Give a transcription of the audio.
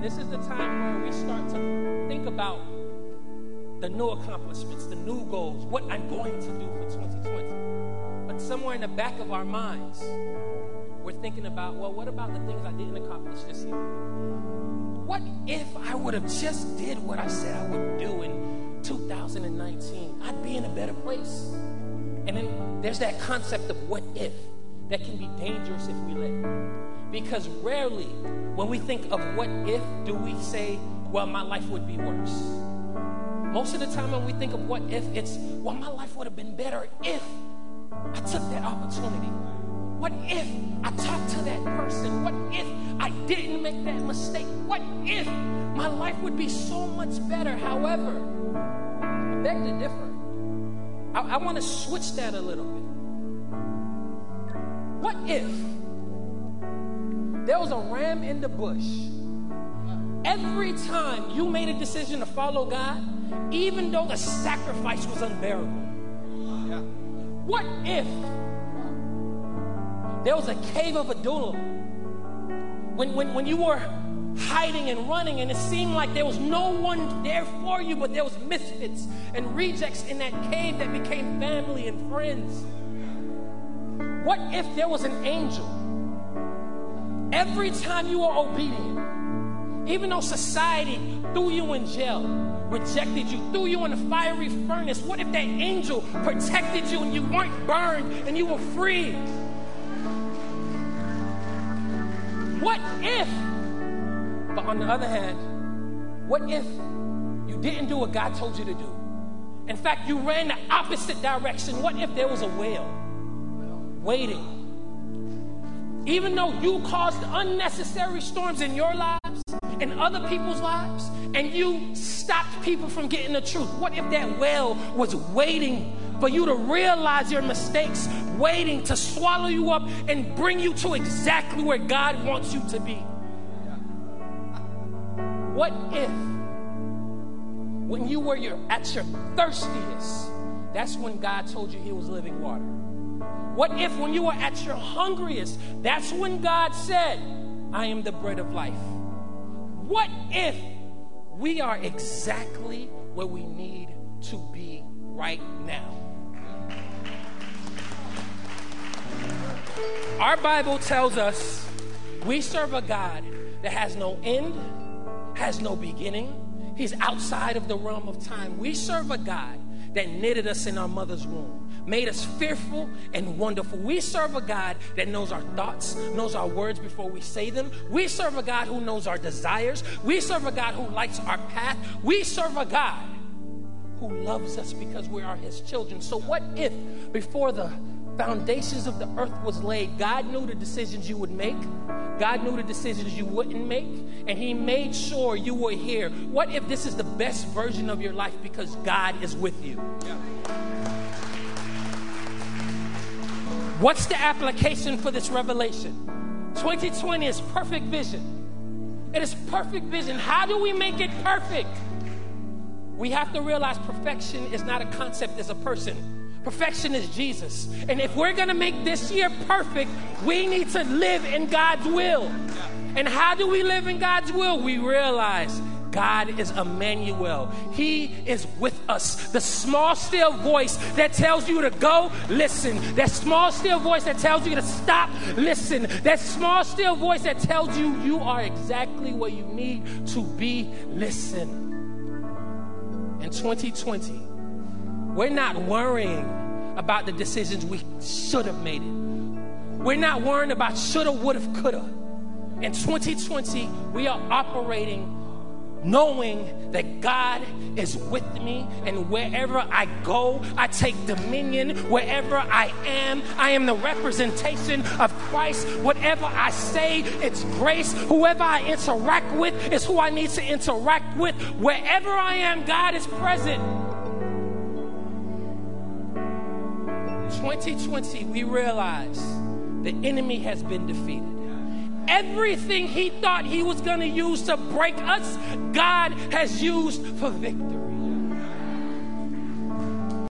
And this is the time where we start to think about the new accomplishments, the new goals, what I'm going to do for 2020. But somewhere in the back of our minds, we're thinking about, well, what about the things I didn't accomplish this year? What if I would have just did what I said I would do in 2019? I'd be in a better place. And then there's that concept of what if that can be dangerous if we let. Because rarely, when we think of what if, do we say, well, my life would be worse. Most of the time, when we think of what if, it's, well, my life would have been better if I took that opportunity. What if I talked to that person? What if I didn't make that mistake? What if my life would be so much better? However, I beg to differ. I, I want to switch that a little bit. What if there was a ram in the bush? Every time you made a decision to follow God, even though the sacrifice was unbearable. What if there was a cave of Adullam? When, when, when you were hiding and running and it seemed like there was no one there for you, but there was misfits and rejects in that cave that became family and friends. What if there was an angel? Every time you were obedient, even though society threw you in jail, rejected you, threw you in a fiery furnace, what if that angel protected you and you weren't burned and you were free? What if, but on the other hand, what if you didn't do what God told you to do? In fact, you ran the opposite direction. What if there was a whale waiting? Even though you caused unnecessary storms in your lives and other people's lives, and you stopped people from getting the truth, what if that well was waiting for you to realize your mistakes, waiting to swallow you up and bring you to exactly where God wants you to be? What if, when you were your, at your thirstiest, that's when God told you He was living water? What if, when you were at your hungriest, that's when God said, I am the bread of life? What if we are exactly where we need to be right now? Our Bible tells us we serve a God that has no end, has no beginning. He's outside of the realm of time. We serve a God that knitted us in our mother's womb, made us fearful and wonderful. We serve a God that knows our thoughts, knows our words before we say them. We serve a God who knows our desires. We serve a God who lights our path. We serve a God who loves us because we are his children. So, what if before the foundations of the earth was laid, God knew the decisions you would make. God knew the decisions you wouldn't make, and He made sure you were here. What if this is the best version of your life because God is with you? Yeah. What's the application for this revelation? 2020 is perfect vision. It is perfect vision. How do we make it perfect? We have to realize perfection is not a concept, it's a person. Perfection is Jesus. And if we're going to make this year perfect, we need to live in God's will. And how do we live in God's will? We realize God is Emmanuel. He is with us. The small, still voice that tells you to go, listen. That small, still voice that tells you to stop, listen. That small, still voice that tells you you are exactly where you need to be, listen. In 2020, we're not worrying about the decisions we should have made it. We're not worrying about shoulda, woulda, coulda. In 2020, we are operating knowing that God is with me, and wherever I go, I take dominion. Wherever I am, I am the representation of Christ. Whatever I say, it's grace. Whoever I interact with is who I need to interact with. Wherever I am, God is present. 2020, we realize the enemy has been defeated. Everything he thought he was going to use to break us, God has used for victory.